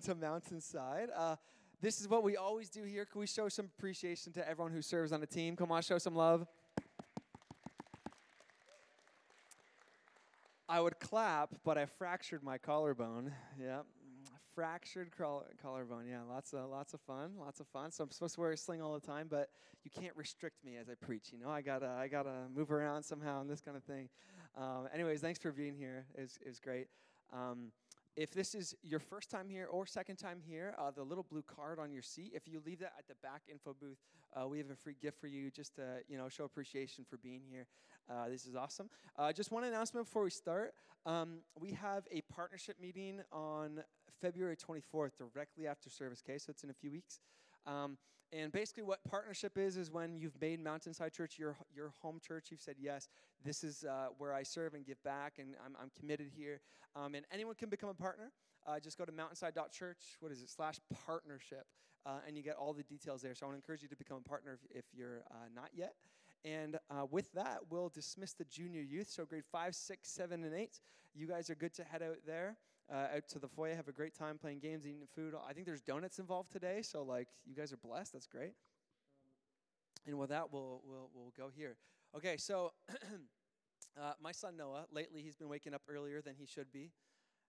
to Mountainside. Uh, this is what we always do here. Can we show some appreciation to everyone who serves on the team? Come on, show some love. I would clap, but I fractured my collarbone. Yeah, fractured collarbone. Yeah, lots of lots of fun, lots of fun. So I'm supposed to wear a sling all the time, but you can't restrict me as I preach. You know, I gotta I gotta move around somehow and this kind of thing. Um, anyways, thanks for being here. It was, it was great. Um, if this is your first time here or second time here, uh, the little blue card on your seat, if you leave that at the back info booth, uh, we have a free gift for you just to you know show appreciation for being here. Uh, this is awesome. Uh, just one announcement before we start. Um, we have a partnership meeting on February 24th, directly after service. Okay, so it's in a few weeks. Um, and basically, what partnership is is when you've made Mountainside Church your your home church. You've said yes, this is uh, where I serve and give back, and I'm, I'm committed here. Um, and anyone can become a partner. Uh, just go to mountainside.church. What is it? Slash partnership, uh, and you get all the details there. So I want to encourage you to become a partner if, if you're uh, not yet. And uh, with that, we'll dismiss the junior youth. So grade five, six, seven, and eight. You guys are good to head out there uh, out to the foyer, have a great time playing games, eating food. I think there's donuts involved today, so like you guys are blessed. That's great. And with that, we'll we'll we'll go here. Okay, so uh, my son Noah. Lately, he's been waking up earlier than he should be,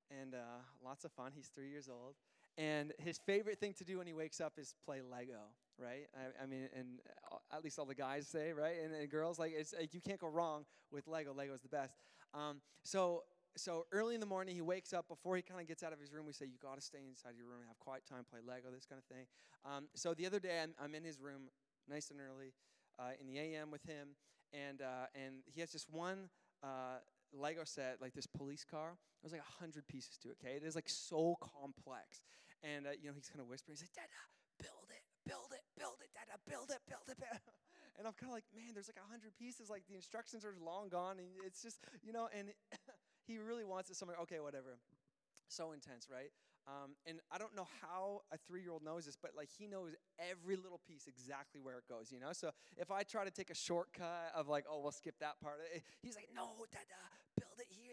and uh, lots of fun. He's three years old, and his favorite thing to do when he wakes up is play Lego. Right? I, I mean, and uh, at least all the guys say, right? And, and girls, like, it's like you can't go wrong with Lego. Lego is the best. Um, so so early in the morning, he wakes up. Before he kind of gets out of his room, we say, You got to stay inside your room, have quiet time, play Lego, this kind of thing. Um, so the other day, I'm, I'm, in his room, nice and early, uh, in the AM with him, and, uh, and he has just one uh, Lego set, like this police car. There's like a 100 pieces to it, okay? It is like so complex. And, uh, you know, he's kind of whispering, He's like, Dada, build it, build it, build it, Dada, build it, build it. Build it. and I'm kind of like, man, there's like a 100 pieces. Like the instructions are long gone. And it's just, you know, and he really wants it somewhere. Okay, whatever. So intense, right? Um, and I don't know how a three year old knows this, but like he knows every little piece exactly where it goes, you know? So if I try to take a shortcut of like, oh, we'll skip that part, eh, he's like, no, dada,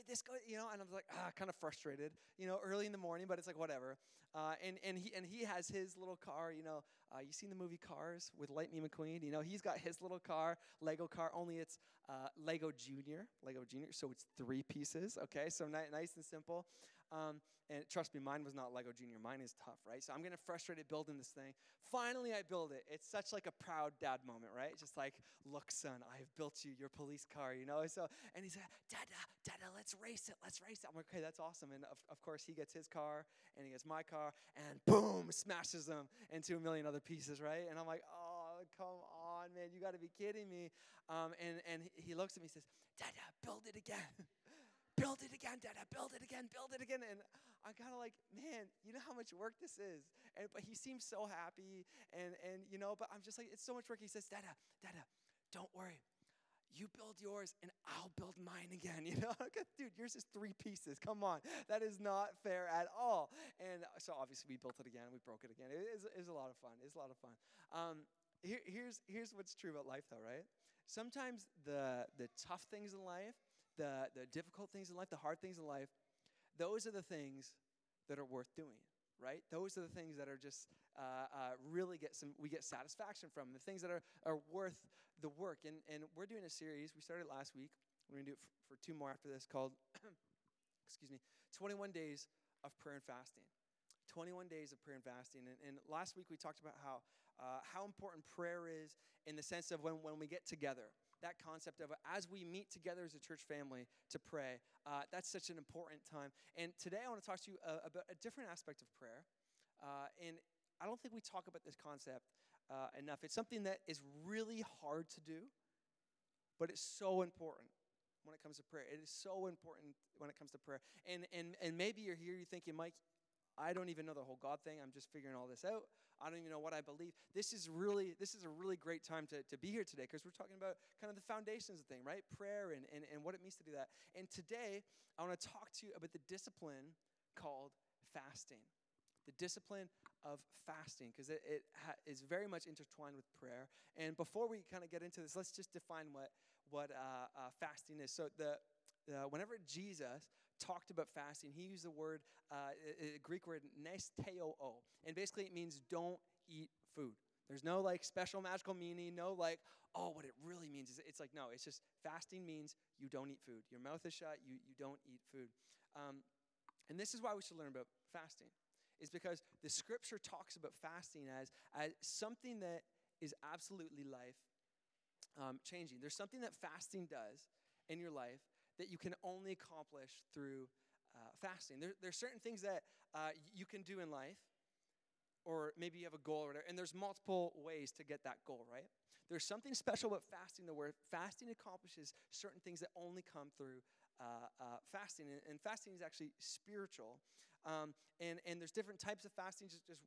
this go, you know? And I'm like, ah, kind of frustrated, you know, early in the morning, but it's like, whatever. Uh, and, and, he, and he has his little car, you know. Uh, you seen the movie Cars with Lightning McQueen? You know, he's got his little car, Lego car, only it's uh, Lego Junior, Lego Junior, so it's three pieces, okay? So ni- nice and simple. Um, and trust me, mine was not Lego Junior. Mine is tough, right? So I'm getting frustrated building this thing. Finally, I build it. It's such like a proud dad moment, right? Just like, look, son, I have built you your police car, you know? So, and he's like, Dada, Dada, let's race it, let's race it. I'm like, okay, that's awesome. And of, of course, he gets his car, and he gets my car, and boom, smashes them into a million other pieces, right? And I'm like, oh, come on, man, you got to be kidding me. Um, and, and he looks at me and says, Dada, build it again. build it again, Dada, build it again, build it again. And I'm kind of like, man, you know how much work this is. And but he seems so happy, and and you know, but I'm just like, it's so much work. He says, Dada, Dada, don't worry. You build yours and I'll build mine again. You know, dude, yours is three pieces. Come on, that is not fair at all. And so obviously we built it again. We broke it again. It is, it is a lot of fun. It's a lot of fun. Um, here, here's here's what's true about life, though, right? Sometimes the the tough things in life the, the difficult things in life, the hard things in life, those are the things that are worth doing, right? Those are the things that are just uh, uh, really get some, we get satisfaction from, the things that are, are worth the work. And, and we're doing a series, we started last week, we're gonna do it for, for two more after this, called, excuse me, 21 Days of Prayer and Fasting. 21 days of prayer and fasting. And, and last week we talked about how, uh, how important prayer is in the sense of when, when we get together that concept of as we meet together as a church family to pray, uh, that's such an important time. And today I want to talk to you uh, about a different aspect of prayer. Uh, and I don't think we talk about this concept uh, enough. It's something that is really hard to do, but it's so important when it comes to prayer. It is so important when it comes to prayer. And, and, and maybe you're here, you're thinking, Mike, I don't even know the whole God thing. I'm just figuring all this out. I don't even know what I believe. This is really, this is a really great time to, to be here today because we're talking about kind of the foundations of the thing, right? Prayer and, and, and what it means to do that. And today, I want to talk to you about the discipline called fasting. The discipline of fasting, because it, it ha- is very much intertwined with prayer. And before we kind of get into this, let's just define what, what uh, uh, fasting is. So, the, uh, whenever Jesus talked about fasting, he used the word, uh, a, Greek word, nesteo, and basically it means don't eat food. There's no like special magical meaning, no like, oh, what it really means is it's like, no, it's just fasting means you don't eat food. Your mouth is shut, you, you don't eat food. Um, and this is why we should learn about fasting, is because the scripture talks about fasting as, as something that is absolutely life um, changing. There's something that fasting does in your life that you can only accomplish through uh, fasting. There, there's certain things that uh, you can do in life, or maybe you have a goal or whatever, and there's multiple ways to get that goal, right? There's something special about fasting, though, where fasting accomplishes certain things that only come through uh, uh, fasting. And, and, fasting is actually spiritual. Um, and, and there's different types of fasting, just, just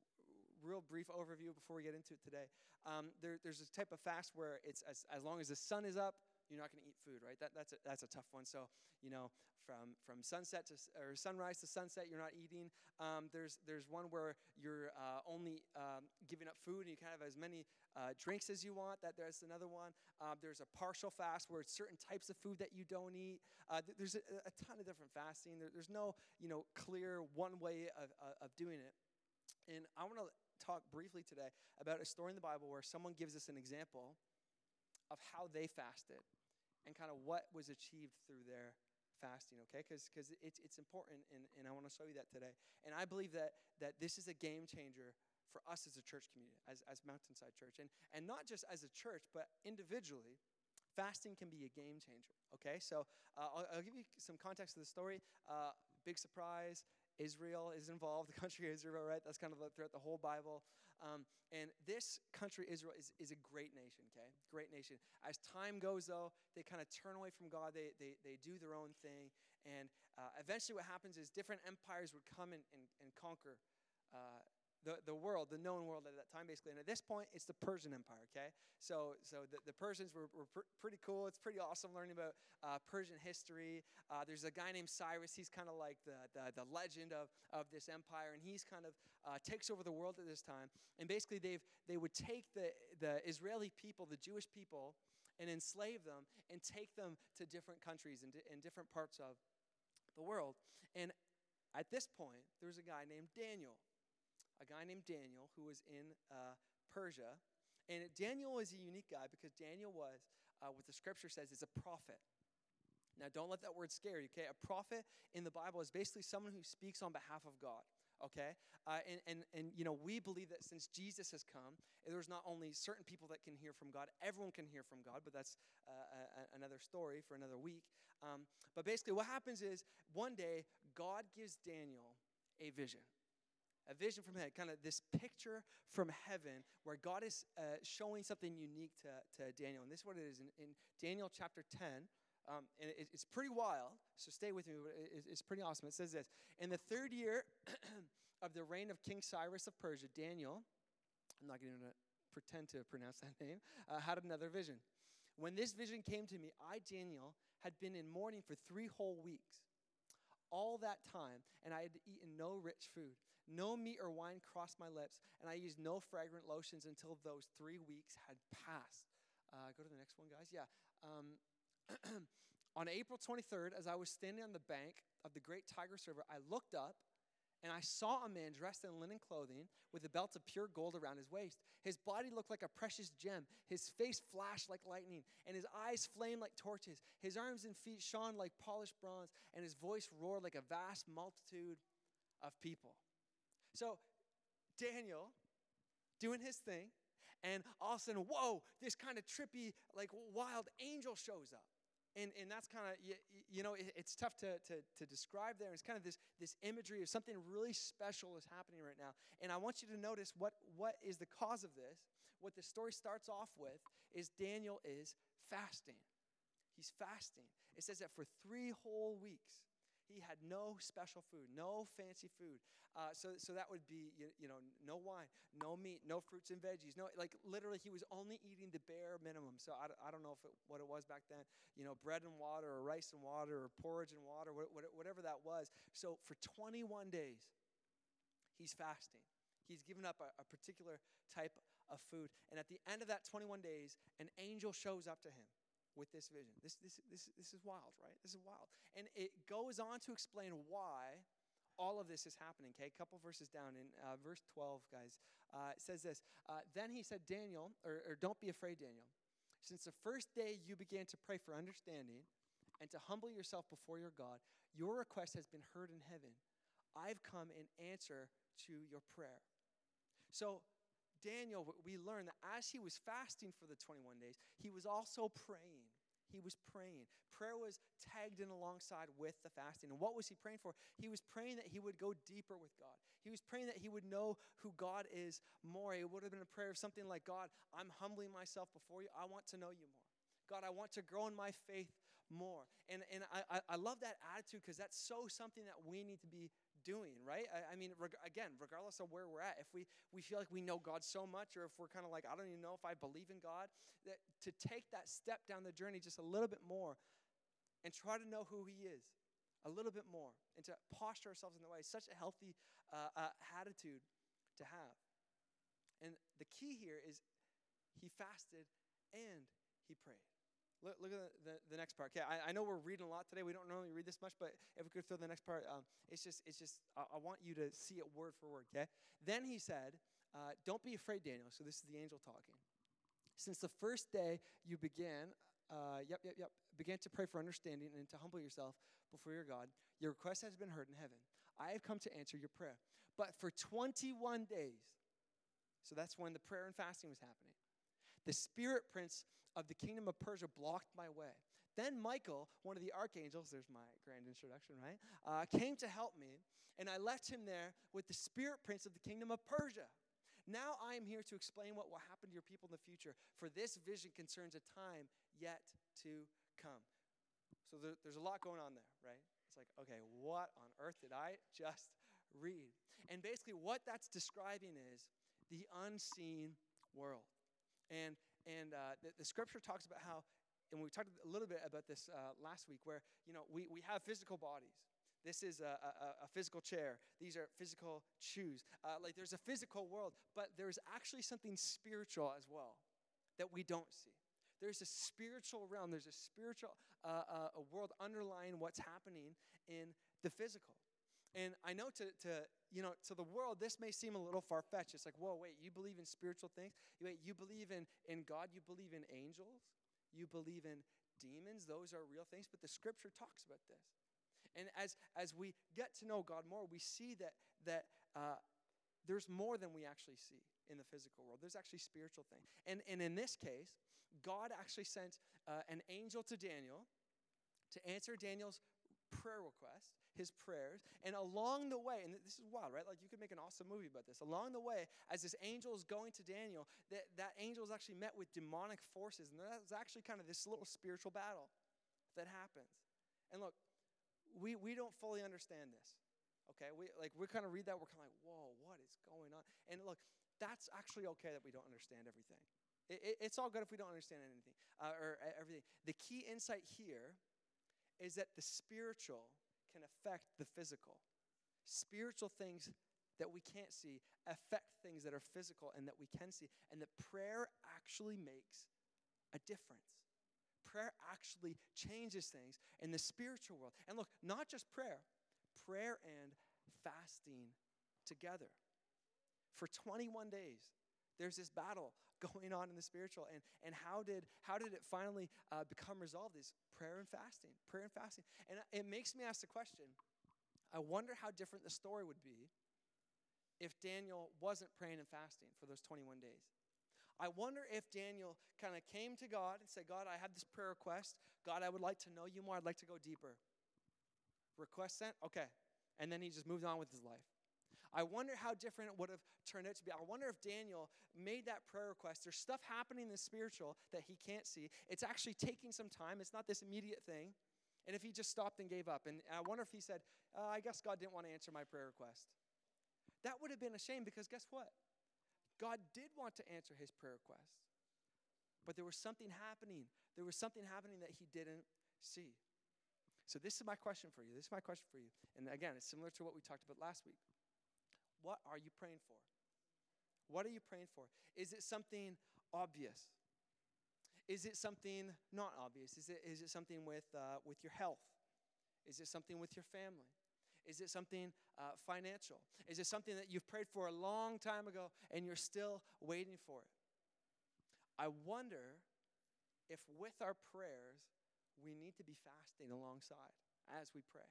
real brief overview before we get into it today. Um, there, there's this type of fast where it's as, as long as the sun is up, you're not going to eat food, right? That, that's, a, that's a tough one. So, you know, from, from sunset to or sunrise to sunset, you're not eating. Um, there's, there's one where you're uh, only um, giving up food and you can have as many uh, drinks as you want. That there's another one. Uh, there's a partial fast where it's certain types of food that you don't eat. Uh, there's a, a, ton of different fasting. There, there's no, you know, clear one way of, of doing it. And I want to talk briefly today about a story in the Bible where someone gives us an example of how they fasted and kind of what was achieved through their fasting, okay? Because it's, it's important, and, and I want to show you that today. And I believe that, that this is a game changer for us as a church community, as, as Mountainside Church. And, and not just as a church, but individually, fasting can be a game changer, okay? So uh, I'll, I'll, give you some context of the story. Uh, big surprise. Israel is involved, the country of Israel, right? That's kind of throughout the whole Bible. Um, and this country, Israel, is, is a great nation, okay? Great nation. As time goes, though, they kind of turn away from God. They, they, they do their own thing. And uh, eventually, what happens is different empires would come and, and, and conquer uh, the, the world, the known world at that time, basically. And at this point, it's the Persian Empire, okay? So, so the, the Persians were, were pr- pretty cool. It's pretty awesome learning about uh, Persian history. Uh, there's a guy named Cyrus. He's kind of like the, the, the, legend of, of this empire, and he's kind of uh, takes over the world at this time. And basically, they've, they would take the, the Israeli people, the Jewish people, and enslave them and take them to different countries and, in different parts of the world. And at this point, there was a guy named Daniel a guy named Daniel who was in uh, Persia. And Daniel is a unique guy because Daniel was, uh, what the scripture says, is a prophet. Now, don't let that word scare you, okay? A prophet in the Bible is basically someone who speaks on behalf of God, okay? Uh, and, and, and, you know, we believe that since Jesus has come, there's not only certain people that can hear from God, everyone can hear from God, but that's uh, a, another story for another week. Um, but basically, what happens is one day, God gives Daniel a vision a vision from heaven, kind of this picture from heaven where God is uh, showing something unique to, to Daniel. And this is what it is in, in Daniel chapter 10. Um, and it, it's pretty wild, so stay with me. It, it's pretty awesome. It says this In the third year of the reign of King Cyrus of Persia, Daniel, I'm not going to pretend to pronounce that name, uh, had another vision. When this vision came to me, I, Daniel, had been in mourning for three whole weeks. All that time, and I had eaten no rich food. No meat or wine crossed my lips, and I used no fragrant lotions until those three weeks had passed. Uh, go to the next one, guys. Yeah. Um, on April 23rd, as I was standing on the bank of the great Tigris River, I looked up and I saw a man dressed in linen clothing with a belt of pure gold around his waist. His body looked like a precious gem. His face flashed like lightning, and his eyes flamed like torches. His arms and feet shone like polished bronze, and his voice roared like a vast multitude of people. So Daniel doing his thing, and all of a sudden, whoa, this kind of trippy, like wild angel shows up. And, and that's kind of, you, you, know, it, it's tough to, to, to describe there. It's kind of this, this imagery of something really special is happening right now. And I want you to notice what, what is the cause of this. What the story starts off with is Daniel is fasting. He's fasting. It says that for three whole weeks, he had no special food, no fancy food. Uh, so, so that would be, you, you, know, no wine, no meat, no fruits and veggies. No, like literally, he was only eating the bare minimum. So I, I don't know if it, what it was back then, you know, bread and water or rice and water or porridge and water, whatever that was. So for 21 days, he's fasting. He's given up a, a particular type of food. And at the end of that 21 days, an angel shows up to him with this vision. This, this, this, this is wild, right? This is wild. And it goes on to explain why all of this is happening. Okay, a couple verses down in uh, verse 12, guys, uh, it says this uh, Then he said, Daniel, or, or don't be afraid, Daniel. Since the first day you began to pray for understanding and to humble yourself before your God, your request has been heard in heaven. I've come in answer to your prayer. So, Daniel, we learn that as he was fasting for the 21 days, he was also praying. He was praying. Prayer was tagged in alongside with the fasting. And what was he praying for? He was praying that he would go deeper with God. He was praying that he would know who God is more. It would have been a prayer of something like God, I'm humbling myself before you. I want to know you more. God, I want to grow in my faith more. And, and I, I love that attitude because that's so something that we need to be doing, right? I, I mean, reg- again, regardless of where we're at, if we, we feel like we know God so much, or if we're kind of like, I don't even know if I believe in God, that to take that step down the journey just a little bit more and try to know who He is a little bit more and to posture ourselves in the way such a healthy uh, uh, attitude to have. And the key here is he fasted and he prayed. Look, look at the, the, the, next part. Okay, I, I, know we're reading a lot today. We don't normally read this much, but if we could throw the next part, um, it's just, it's just. I, I, want you to see it word for word. Okay. Then he said, uh, "Don't be afraid, Daniel." So this is the angel talking. Since the first day you began, uh, yep, yep, yep, began to pray for understanding and to humble yourself before your God, your request has been heard in heaven. I have come to answer your prayer. But for 21 days, so that's when the prayer and fasting was happening, the spirit prince of the kingdom of Persia blocked my way. Then Michael, one of the archangels, there's my grand introduction, right? Uh, came to help me, and I left him there with the spirit prince of the kingdom of Persia. Now I am here to explain what will happen to your people in the future, for this vision concerns a time yet to come. So there, there's a lot going on there, right? It's like, okay, what on earth did I just read? And basically, what that's describing is the unseen world. And and uh, the, the, scripture talks about how, and we talked a little bit about this uh, last week, where you know we, we have physical bodies. This is a, a, a physical chair. These are physical shoes. Uh, like there's a physical world, but there's actually something spiritual as well that we don't see. There's a spiritual realm. There's a spiritual uh, uh, a world underlying what's happening in the physical. And I know to, to you know, to the world, this may seem a little far fetched. It's like, whoa, wait, you believe in spiritual things? Wait, you believe in, in God? You believe in angels? You believe in demons? Those are real things. But the scripture talks about this. And as, as we get to know God more, we see that, that uh, there's more than we actually see in the physical world. There's actually spiritual things. And, and in this case, God actually sent uh, an angel to Daniel to answer Daniel's prayer request his prayers. And along the way, and this is wild, right? Like you could make an awesome movie about this. Along the way, as this angel is going to Daniel, that, that angel is actually met with demonic forces. And that's actually kind of this little spiritual battle that happens. And look, we, we don't fully understand this. Okay, we like we kind of read that, we're kind of like, whoa, what is going on? And look, that's actually okay that we don't understand everything. It, it, it's all good if we don't understand anything uh, or uh, everything. The key insight here is that the spiritual can affect the physical. Spiritual things that we can't see affect things that are physical and that we can see. And that prayer actually makes a difference. Prayer actually changes things in the spiritual world. And look, not just prayer, prayer and fasting together. For 21 days, there's this battle going on in the spiritual and, and how did how did it finally uh, become resolved is prayer and fasting prayer and fasting. And it makes me ask the question i wonder how different the story would be if daniel wasn't praying and fasting for those 21 days. I wonder if daniel kind of came to god and said god i have this prayer request. God i would like to know you more. I'd like to go deeper. Request sent? Okay. And then he just moved on with his life I wonder how different it would have turned out to be. I wonder if Daniel made that prayer request. There's stuff happening in the spiritual that he can't see. It's actually taking some time, it's not this immediate thing. And if he just stopped and gave up, and I wonder if he said, uh, I guess God didn't want to answer my prayer request. That would have been a shame because guess what? God did want to answer his prayer request. But there was something happening. There was something happening that he didn't see. So, this is my question for you. This is my question for you. And again, it's similar to what we talked about last week. What are you praying for? What are you praying for? Is it something obvious? Is it something not obvious? Is it, is it something with, uh, with your health? Is it something with your family? Is it something uh, financial? Is it something that you've prayed for a long time ago and you're still waiting for it? I wonder if with our prayers, we need to be fasting alongside as we pray.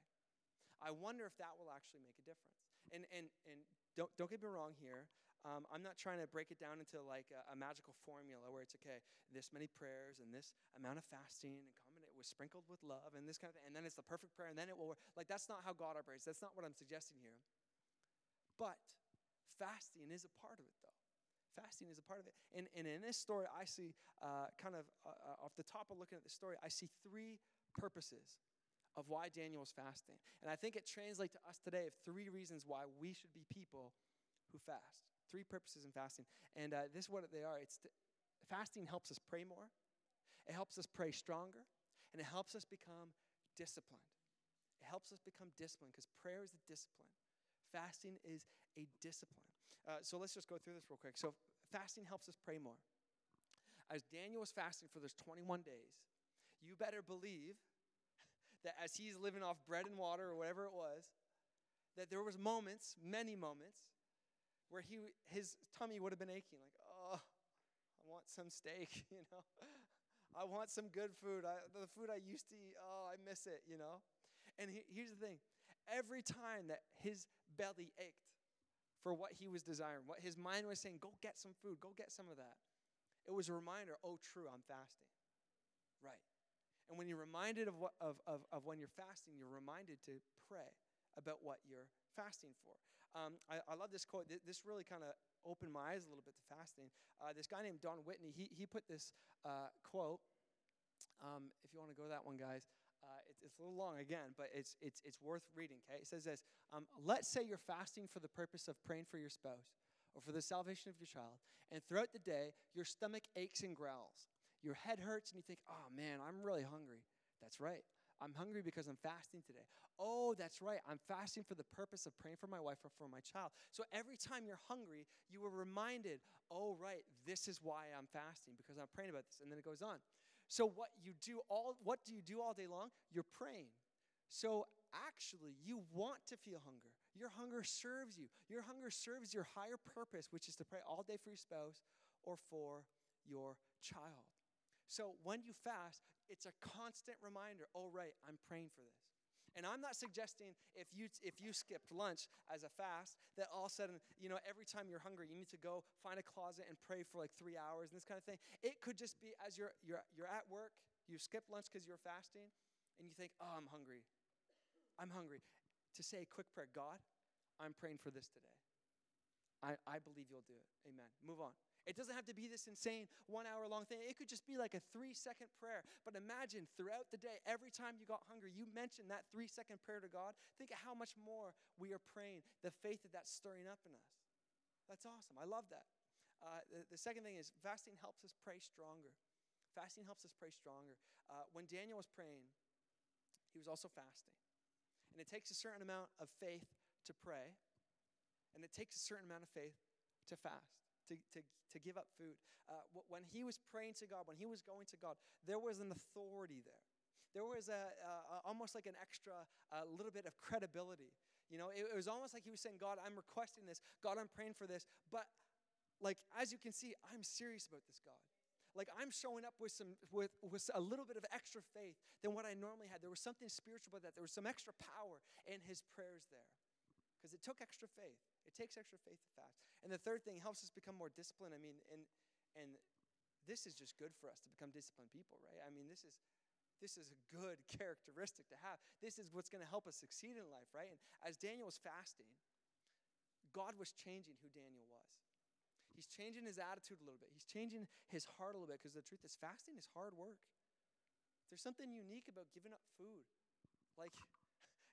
I wonder if that will actually make a difference. And, and, and don't, don't get me wrong here. Um, I'm not trying to break it down into like a, a, magical formula where it's okay, this many prayers and this amount of fasting and it was sprinkled with love and this kind of thing, and then it's the perfect prayer and then it will work. Like that's not how God operates. That's not what I'm suggesting here. But fasting is a part of it, though. Fasting is a part of it. And, and in this story, I see uh, kind of uh, uh off the top of looking at the story, I see three purposes of why Daniel was fasting. And I think it translates to us today of three reasons why we should be people who fast. Three purposes in fasting. And uh, this is what they are. It's fasting helps us pray more, it helps us pray stronger, and it helps us become disciplined. It helps us become disciplined because prayer is a discipline. Fasting is a discipline. Uh, so let's just go through this real quick. So, fasting helps us pray more. As Daniel was fasting for those 21 days, you better believe that as he's living off bread and water or whatever it was, that there was moments, many moments, where he, his tummy would have been aching, like, oh, I want some steak, you know. I want some good food. I, the food I used to eat, oh, I miss it, you know. And he, here's the thing every time that his belly ached for what he was desiring, what his mind was saying, go get some food, go get some of that, it was a reminder, oh, true, I'm fasting. Right. And when you're reminded of, what, of, of, of when you're fasting, you're reminded to pray about what you're fasting for. Um, I, I, love this quote. This really kind of opened my eyes a little bit to fasting. Uh, this guy named Don Whitney, he, he put this uh, quote. Um, if you want to go to that one, guys, uh, it's, it's, a little long again, but it's, it's, it's worth reading, okay? It says this um, Let's say you're fasting for the purpose of praying for your spouse or for the salvation of your child, and throughout the day, your stomach aches and growls. Your head hurts, and you think, oh man, I'm really hungry. That's right. I'm hungry because I'm fasting today. Oh, that's right. I'm fasting for the purpose of praying for my wife or for my child. So every time you're hungry, you are reminded, oh, right, this is why I'm fasting because I'm praying about this. And then it goes on. So what you do all what do you do all day long? You're praying. So actually, you want to feel hunger. Your hunger serves you. Your hunger serves your higher purpose, which is to pray all day for your spouse or for your child. So when you fast, it's a constant reminder, oh, right, I'm praying for this. And I'm not suggesting if you if you skipped lunch as a fast that all of a sudden you know every time you're hungry you need to go find a closet and pray for like three hours and this kind of thing. It could just be as you're you're you're at work, you skip lunch because you're fasting, and you think, oh, I'm hungry, I'm hungry. To say a quick prayer, God, I'm praying for this today. I, I believe you'll do it. Amen. Move on. It doesn't have to be this insane one hour long thing. It could just be like a three second prayer. But imagine throughout the day, every time you got hungry, you mentioned that three second prayer to God. Think of how much more we are praying, the faith that that's stirring up in us. That's awesome. I love that. Uh, the, the, second thing is fasting helps us pray stronger. Fasting helps us pray stronger. Uh, when Daniel was praying, he was also fasting. And it takes a certain amount of faith to pray, and it takes a certain amount of faith to fast to, to, to give up food. Uh, when he was praying to God, when he was going to God, there was an authority there. There was a, a almost like an extra, a little bit of credibility. You know, it, it was almost like he was saying, God, I'm requesting this. God, I'm praying for this. But like, as you can see, I'm serious about this, God like I'm showing up with some with, with a little bit of extra faith than what I normally had. There was something spiritual about that. There was some extra power in his prayers there because it took extra faith. It takes extra faith to fast. And the third thing helps us become more disciplined. I mean, and and this is just good for us to become disciplined people, right? I mean, this is this is a good characteristic to have. This is what's going to help us succeed in life, right? And as Daniel was fasting, God was changing who Daniel was. He's changing his attitude a little bit. He's changing his heart a little bit because the truth is, fasting is hard work. There's something unique about giving up food. Like,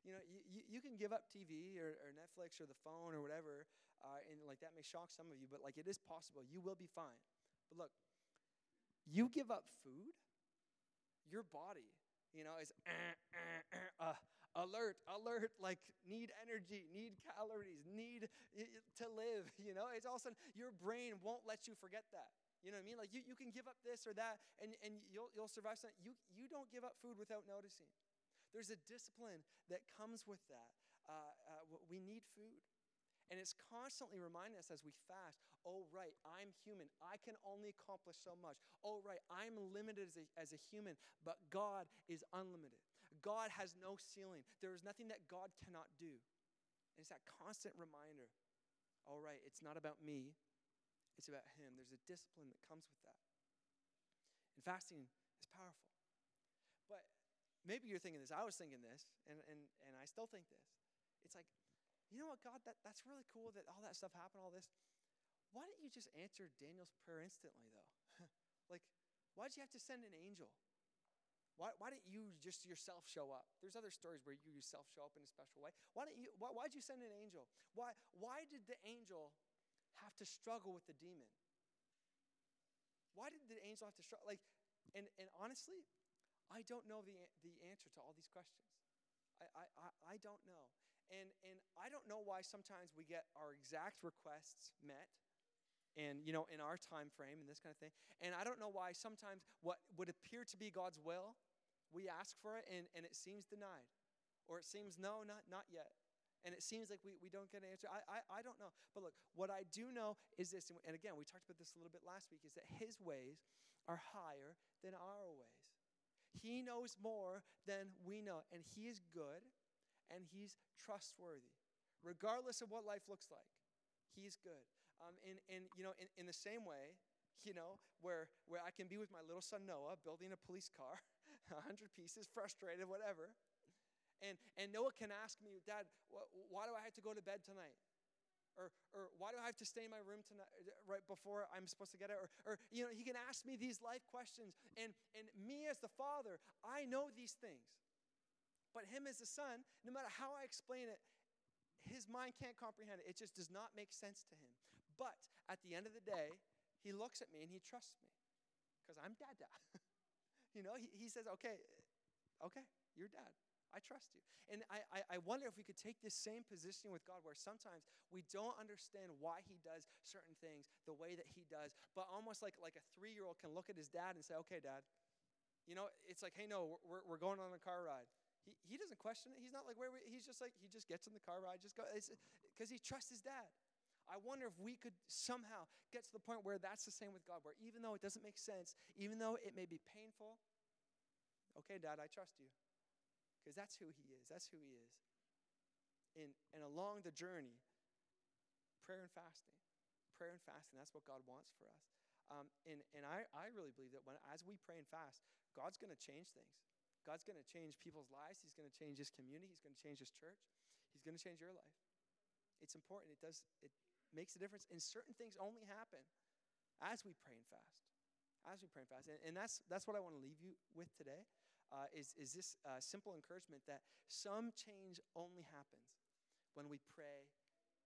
you know, you, you can give up TV or, or Netflix or the phone or whatever, uh, and like that may shock some of you, but like it is possible. You will be fine. But look, you give up food, your body, you know, is, uh, uh, uh, alert, alert, like need energy, need calories, need to live. You know, it's all of a sudden your brain won't let you forget that. You know what I mean? Like you, you can give up this or that and, and you'll, you'll survive something. You, you don't give up food without noticing. There's a discipline that comes with that. Uh, uh, we need food. And it's constantly reminding us as we fast oh, right, I'm human. I can only accomplish so much. Oh, right, I'm limited as a, as a human, but God is unlimited. God has no ceiling. There is nothing that God cannot do. And it's that constant reminder all right, it's not about me, it's about Him. There's a discipline that comes with that. And fasting is powerful. Maybe you're thinking this. I was thinking this, and, and, and I still think this. It's like, you know what, God, that, that's really cool that all that stuff happened, all this. Why didn't you just answer Daniel's prayer instantly, though? like, why did you have to send an angel? Why, why didn't you just yourself show up? There's other stories where you yourself show up in a special way. Why didn't you? Why, why'd you send an angel? Why, why did the angel have to struggle with the demon? Why did the angel have to struggle? Like, and, and honestly, I don't know the, the answer to all these questions. I, I, I, don't know. And, and I don't know why sometimes we get our exact requests met and you know in our time frame and this kind of thing. And i don't know why sometimes what would appear to be god's will we ask for it and, and it seems denied or it seems no not not yet. And it seems like we, we don't get an answer. I, I, I don't know. But look what i do know is this and again we talked about this a little bit last week is that his ways are higher than our ways he knows more than we know and he is good and he's trustworthy regardless of what life looks like he's good um, and, and, you know, in, in the same way, you know, where, where I can be with my little son Noah building a police car, 100 pieces, frustrated, whatever. And, and Noah can ask me, Dad, wh- why do I have to go to bed tonight? Or, or why do I have to stay in my room tonight right before I'm supposed to get out? Or, or you know, he can ask me these life questions. And, and me as the father, I know these things. But him as the son, no matter how I explain it, his mind can't comprehend it. It just does not make sense to him. But at the end of the day, he looks at me and he trusts me because I'm dada. you know, he, he says, okay, okay, you're dad. I trust you. And I, I, I, wonder if we could take this same position with God where sometimes we don't understand why he does certain things the way that he does, but almost like, like a three year old can look at his dad and say, okay, dad. You know, it's like, hey, no, we're, we're going on a car ride. He, he doesn't question it. He's not like, where, he's just like, he just gets in the car ride, just go, because he trusts his dad. I wonder if we could somehow get to the point where that's the same with God, where even though it doesn't make sense, even though it may be painful, okay, Dad, I trust you. Because that's who He is. That's who He is. And, and along the journey, prayer and fasting. Prayer and fasting, that's what God wants for us. Um, and and I, I really believe that when as we pray and fast, God's going to change things. God's going to change people's lives. He's going to change His community. He's going to change His church. He's going to change your life. It's important. It does. It makes a difference. And certain things only happen as we pray and fast. As we pray and fast. And, and that's, that's what I want to leave you with today. Uh, is, is this uh, simple encouragement that some change only happens when we pray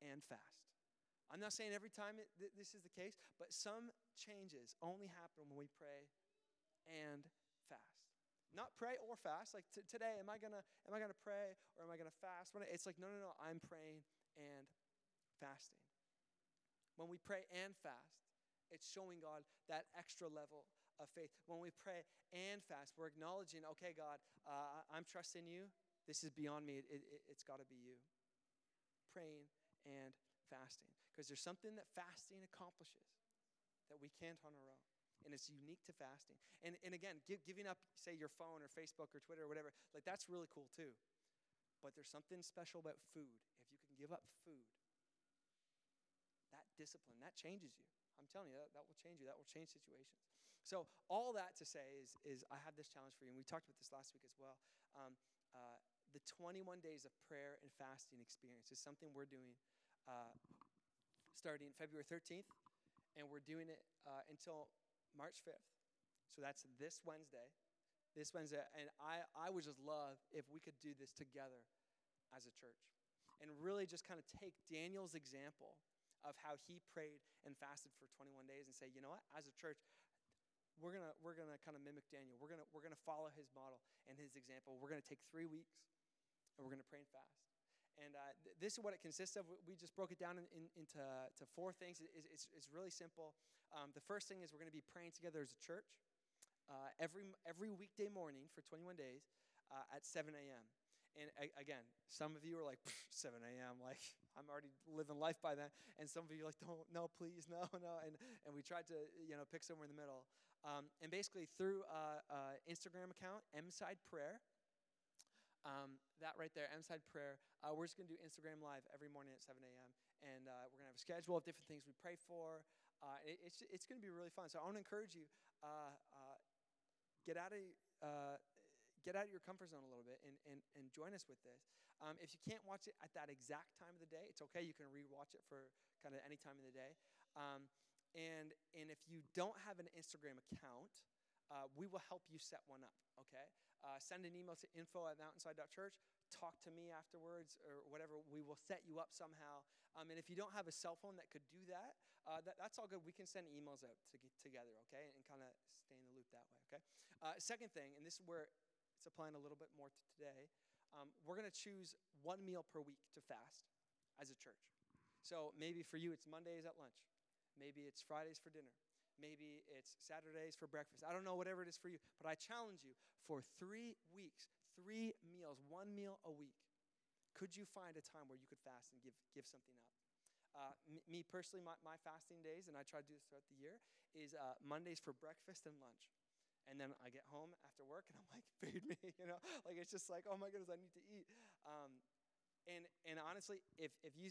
and fast. I'm not saying every time it, th- this is the case, but some changes only happen when we pray and fast. Not pray or fast. Like t- today, am I gonna am I gonna pray or am I gonna fast? It's like no, no, no. I'm praying and fasting. When we pray and fast, it's showing God that extra level of faith. When we pray and fast, we're acknowledging, okay, God, uh, I'm trusting you. This is beyond me. It, it, it's got to be you. Praying and fasting. Because there's something that fasting accomplishes that we can't on our own. And it's unique to fasting. And, and again, give, giving up, say, your phone or Facebook or Twitter or whatever, like that's really cool too. But there's something special about food. If you can give up food, that discipline. That changes you. I'm telling you, that, that will change you. That will change situations. So, all that to say is, is I have this challenge for you, and we talked about this last week as well. Um, uh, the 21 days of prayer and fasting experience is something we're doing uh, starting February 13th, and we're doing it uh, until March 5th. So, that's this Wednesday. This Wednesday, and I, I would just love if we could do this together as a church and really just kind of take Daniel's example of how he prayed and fasted for 21 days and say, you know what, as a church, we're gonna we're gonna kind of mimic Daniel. We're gonna we're gonna follow his model and his example. We're gonna take three weeks, and we're going to pray and fast. And uh, th- this is what it consists of. We just broke it down in, in, into to four things. It, it's, it's, really simple. Um, the first thing is we're going to be praying together as a church uh, every, every weekday morning for 21 days uh, at 7 a.m. And again, some of you are like, 7 a.m., like, I'm already living life by then. And some of you are like, don't, no, please, no, no. And, and we tried to, you know, pick somewhere in the middle. Um, and basically, through uh, uh, Instagram account, Mside Prayer, um, that right there, Mside Prayer. Uh, we're just going to do Instagram Live every morning at 7 a.m. And uh, we're going to have a schedule of different things we pray for. Uh, it, it's it's going to be really fun. So I want to encourage you uh, get out of get out of your comfort zone a little bit and, and, and join us with this. Um, if you can't watch it at that exact time of the day, it's okay. You can rewatch it for kind of any time of the day. Um, and and if you don't have an Instagram account, we will help you set one up. Okay uh, send an email to info at mountainside.church. Talk to me afterwards or whatever. We will set you up somehow. Um, and if you don't have a cell phone that could do that, uh, that, that's all good. We can send emails out to get together, okay, and kind of stay in the loop that way, okay? Uh, second thing, and this is where it's applying a little bit more to today, um, we're going to choose one meal per week to fast as a church. So maybe for you, it's Mondays at lunch. Maybe it's Fridays for dinner. Maybe it's Saturdays for breakfast. I don't know, whatever it is for you. But I challenge you for three weeks, three meals, one meal a week. Could you find a time where you could fast and give, give something up? Uh, m- me personally, my, my, fasting days, and I try to do this throughout the year, is uh, Mondays for breakfast and lunch. And then I get home after work and I'm like, feed me, you know? Like it's just like, oh my goodness, I need to eat. Um, and, and honestly, if, if, you,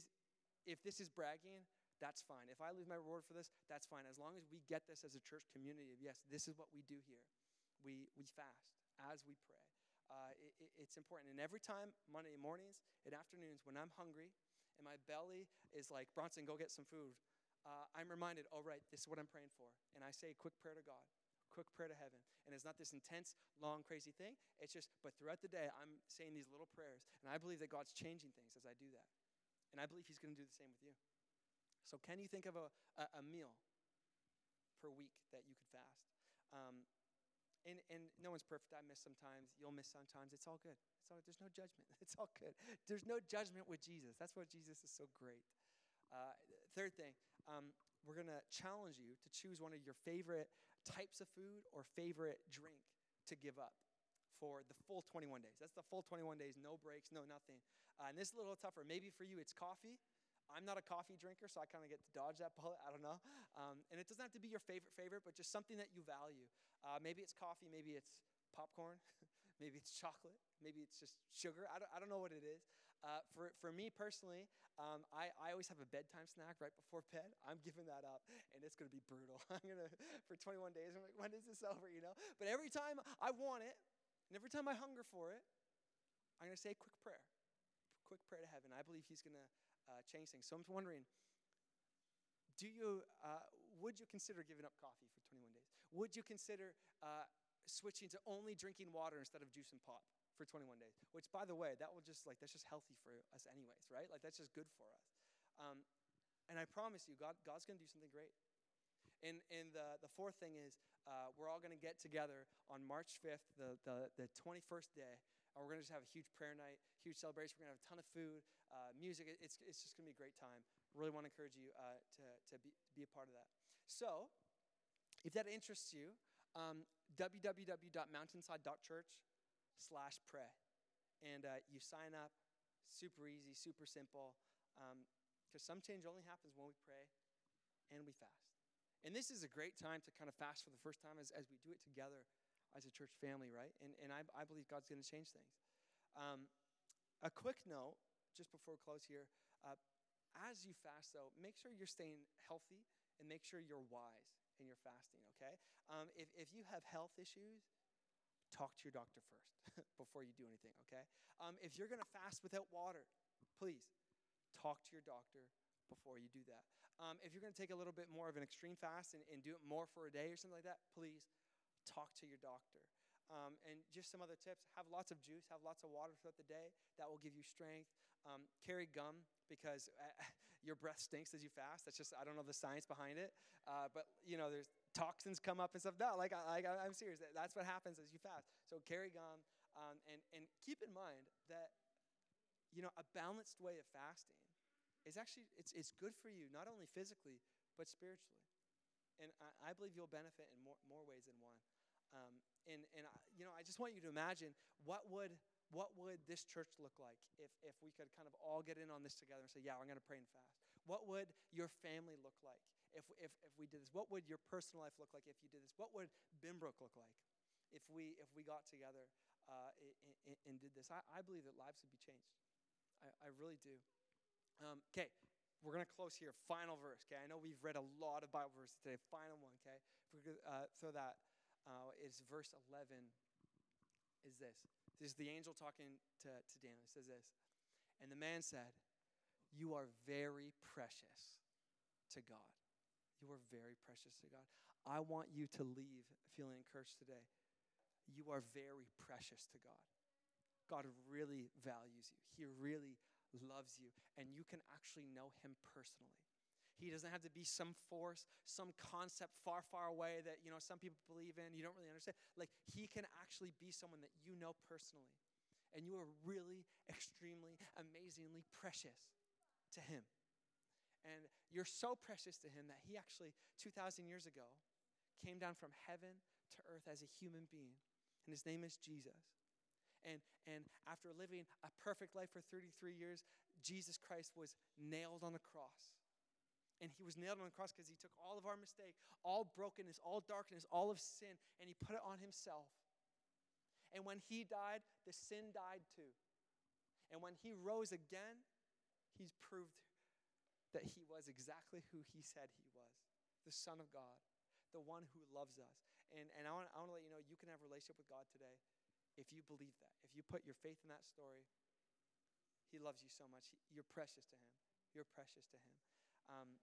if this is bragging, that's fine. If I lose my reward for this, that's fine. As long as we get this as a church community of, yes, this is what we do here. We, we fast as we pray. Uh, it, it, it's important. And every time, Monday mornings and afternoons, when I'm hungry and my belly is like, Bronson, go get some food, uh, I'm reminded, all right, this is what I'm praying for. And I say a quick prayer to God, quick prayer to heaven. And it's not this intense, long, crazy thing. It's just, but throughout the day, I'm saying these little prayers. And I believe that God's changing things as I do that. And I believe He's going to do the same with you. So, can you think of a, a, a meal per week that you could fast? Um, and, and no one's perfect. I miss sometimes. You'll miss sometimes. It's all good. It's all, there's no judgment. It's all good. There's no judgment with Jesus. That's what Jesus is so great. Uh, third thing, um, we're going to challenge you to choose one of your favorite types of food or favorite drink to give up for the full 21 days. That's the full 21 days, no breaks, no nothing. Uh, and this is a little tougher. Maybe for you it's coffee. I'm not a coffee drinker, so I kind of get to dodge that bullet. I don't know. Um, and it doesn't have to be your favorite favorite, but just something that you value. Uh, maybe it's coffee, maybe it's popcorn, maybe it's chocolate, maybe it's just sugar. I don't, I don't know what it is. Uh, for, for me personally, um, I, I always have a bedtime snack right before bed. I'm giving that up, and it's going to be brutal. I'm going to, for 21 days, I'm like, when is this over, you know? But every time I want it, and every time I hunger for it, I'm going to say a quick prayer. Quick prayer to heaven. I believe He's going to uh, change things. So I'm wondering, do you, uh, would you consider giving up coffee for 21 days? Would you consider uh, switching to only drinking water instead of juice and pop for 21 days? Which, by the way, that will just like that's just healthy for us, anyways, right? Like that's just good for us. Um, and I promise you, God, God's going to do something great. And, and the, the fourth thing is, uh, we're all going to get together on March 5th, the, the, the 21st day, and we're going to just have a huge prayer night, huge celebration. We're going to have a ton of food, uh, music. It's, it's just going to be a great time. Really want to encourage you uh, to, to, be, be a part of that. So, if that interests you, um, www.mountainside.church slash pray. And uh, you sign up, super easy, super simple, because um, some change only happens when we pray and we fast. And this is a great time to kind of fast for the first time as, as we do it together as a church family, right? And, and I, I believe God's going to change things. Um, a quick note, just before we close here. Uh, as you fast, though, make sure you're staying healthy and make sure you're wise in your fasting, okay? Um, if, if you have health issues, talk to your doctor first before you do anything, okay? Um, if you're to fast without water, please talk to your doctor before you do that. Um, if you're to take a little bit more of an extreme fast and, and do it more for a day or something like that, please talk to your doctor. Um, and just some other tips have lots of juice, have lots of water throughout the day. That will give you strength. Um, carry gum because uh, your breath stinks as you fast. That's just, I don't know the science behind it. Uh, but, you know, there's toxins come up and stuff. No, like, I, am serious. That's what happens as you fast. So carry gum. Um, and, and keep in mind that you know, a balanced way of fasting is actually it's, it's good for you, not only physically, but spiritually. And I, I believe you'll benefit in more, more ways than one. Um, and and I, you know, I just want you to imagine what would what would this church look like if, if we could kind of all get in on this together and say, yeah, I'm going to pray and fast? What would your family look like if, if, if we did this? What would your personal life look like if you did this? What would Binbrook look like if we, if we got together uh, and, and, did this? I, I believe that lives would be changed. I, I really do. Okay, um, we're going to close here. Final verse, okay? I know we've read a lot of Bible verses today. Final one, okay? Uh, throw that, uh, is verse 11 is this. This is the angel talking to, to Daniel. He says this. And the man said, You are very precious to God. You are very precious to God. I want you to leave feeling encouraged today. You are very precious to God. God really values you, He really loves you, and you can actually know Him personally. He doesn't have to be some force, some concept far, far away that you know some people believe in. You don't really understand. Like he can actually be someone that you know personally, and you are really, extremely, amazingly precious to him. And you're so precious to him that he actually, 2,000 years ago, came down from heaven to earth as a human being, and his name is Jesus. And, and after living a perfect life for 33 years, Jesus Christ was nailed on the cross and he was nailed on the cross because he took all of our mistake, all brokenness, all darkness, all of sin, and he put it on himself. And when he died, the sin died too. And when he rose again, he's proved that he was exactly who he said he was the Son of God, the one who loves us. And, and I want to let you know you can have a relationship with God today if you believe that. If you put your faith in that story, he loves you so much. You're precious to him. You're precious to him. Um,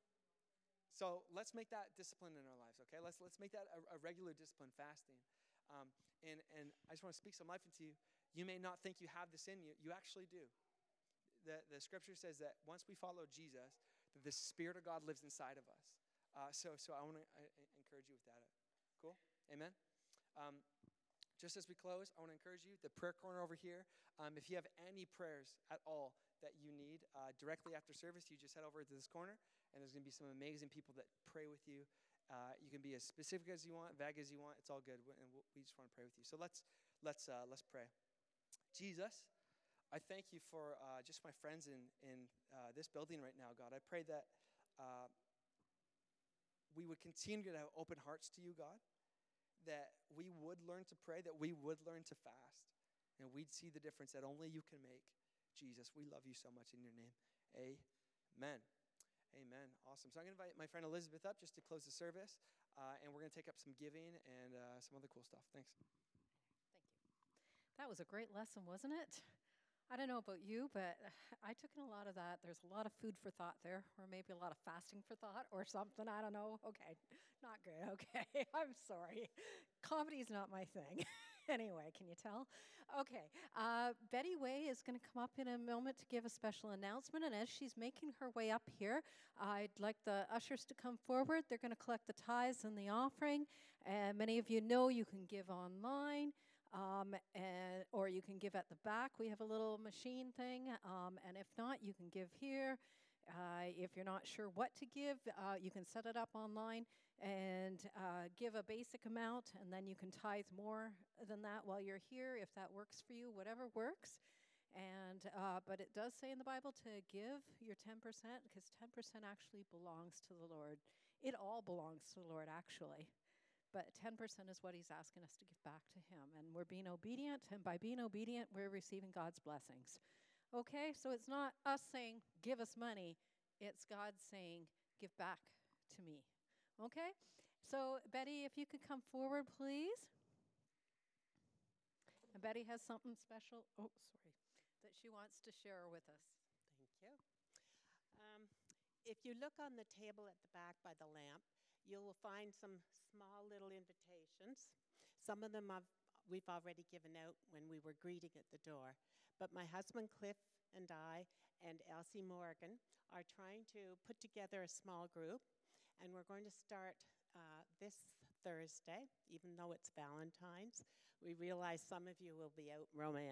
so let's make that discipline in our lives, okay? Let's, let's make that a, a regular discipline, fasting. Um, and, and I just want to speak some life into you. You may not think you have this in you, you actually do. The, the scripture says that once we follow Jesus, that the Spirit of God lives inside of us. Uh, so, so I want to encourage you with that. Cool? Amen? Um, just as we close, I want to encourage you the prayer corner over here. Um, if you have any prayers at all that you need uh, directly after service, you just head over to this corner and there's going to be some amazing people that pray with you. Uh, you can be as specific as you want, vague as you want. It's all good, and we'll, we just want to pray with you. So let's let's uh, let's pray. Jesus, I thank you for uh, just my friends in in uh, this building right now, God. I pray that uh, we would continue to have open hearts to you, God. That we would learn to pray, that we would learn to fast, and we'd see the difference that only you can make. Jesus, we love you so much in your name. Amen. Amen. Awesome. So I'm going to invite my friend Elizabeth up just to close the service, uh, and we're going to take up some giving and uh, some other cool stuff. Thanks. Thank you. That was a great lesson, wasn't it? I don't know about you, but I took in a lot of that. There's a lot of food for thought there, or maybe a lot of fasting for thought, or something. I don't know. Okay, not good. Okay, I'm sorry. Comedy is not my thing. anyway, can you tell? Okay, uh, Betty Way is going to come up in a moment to give a special announcement, and as she's making her way up here, I'd like the ushers to come forward. They're going to collect the tithes and the offering, and many of you know you can give online. Um, and, or you can give at the back. We have a little machine thing, um, and if not, you can give here. Uh, if you're not sure what to give, uh, you can set it up online and uh, give a basic amount, and then you can tithe more than that while you're here if that works for you, whatever works. And uh, but it does say in the Bible to give your 10% because 10% actually belongs to the Lord. It all belongs to the Lord actually. But 10% is what he's asking us to give back to him. And we're being obedient, and by being obedient, we're receiving God's blessings. Okay? So it's not us saying, give us money, it's God saying, give back to me. Okay? So, Betty, if you could come forward, please. And Betty has something special, oh, sorry, that she wants to share with us. Thank you. Um, if you look on the table at the back by the lamp, you will find some small little invitations. Some of them I've, we've already given out when we were greeting at the door. But my husband Cliff and I and Elsie Morgan are trying to put together a small group and we're going to start uh, this Thursday, even though it's Valentine's. We realize some of you will be out romantic.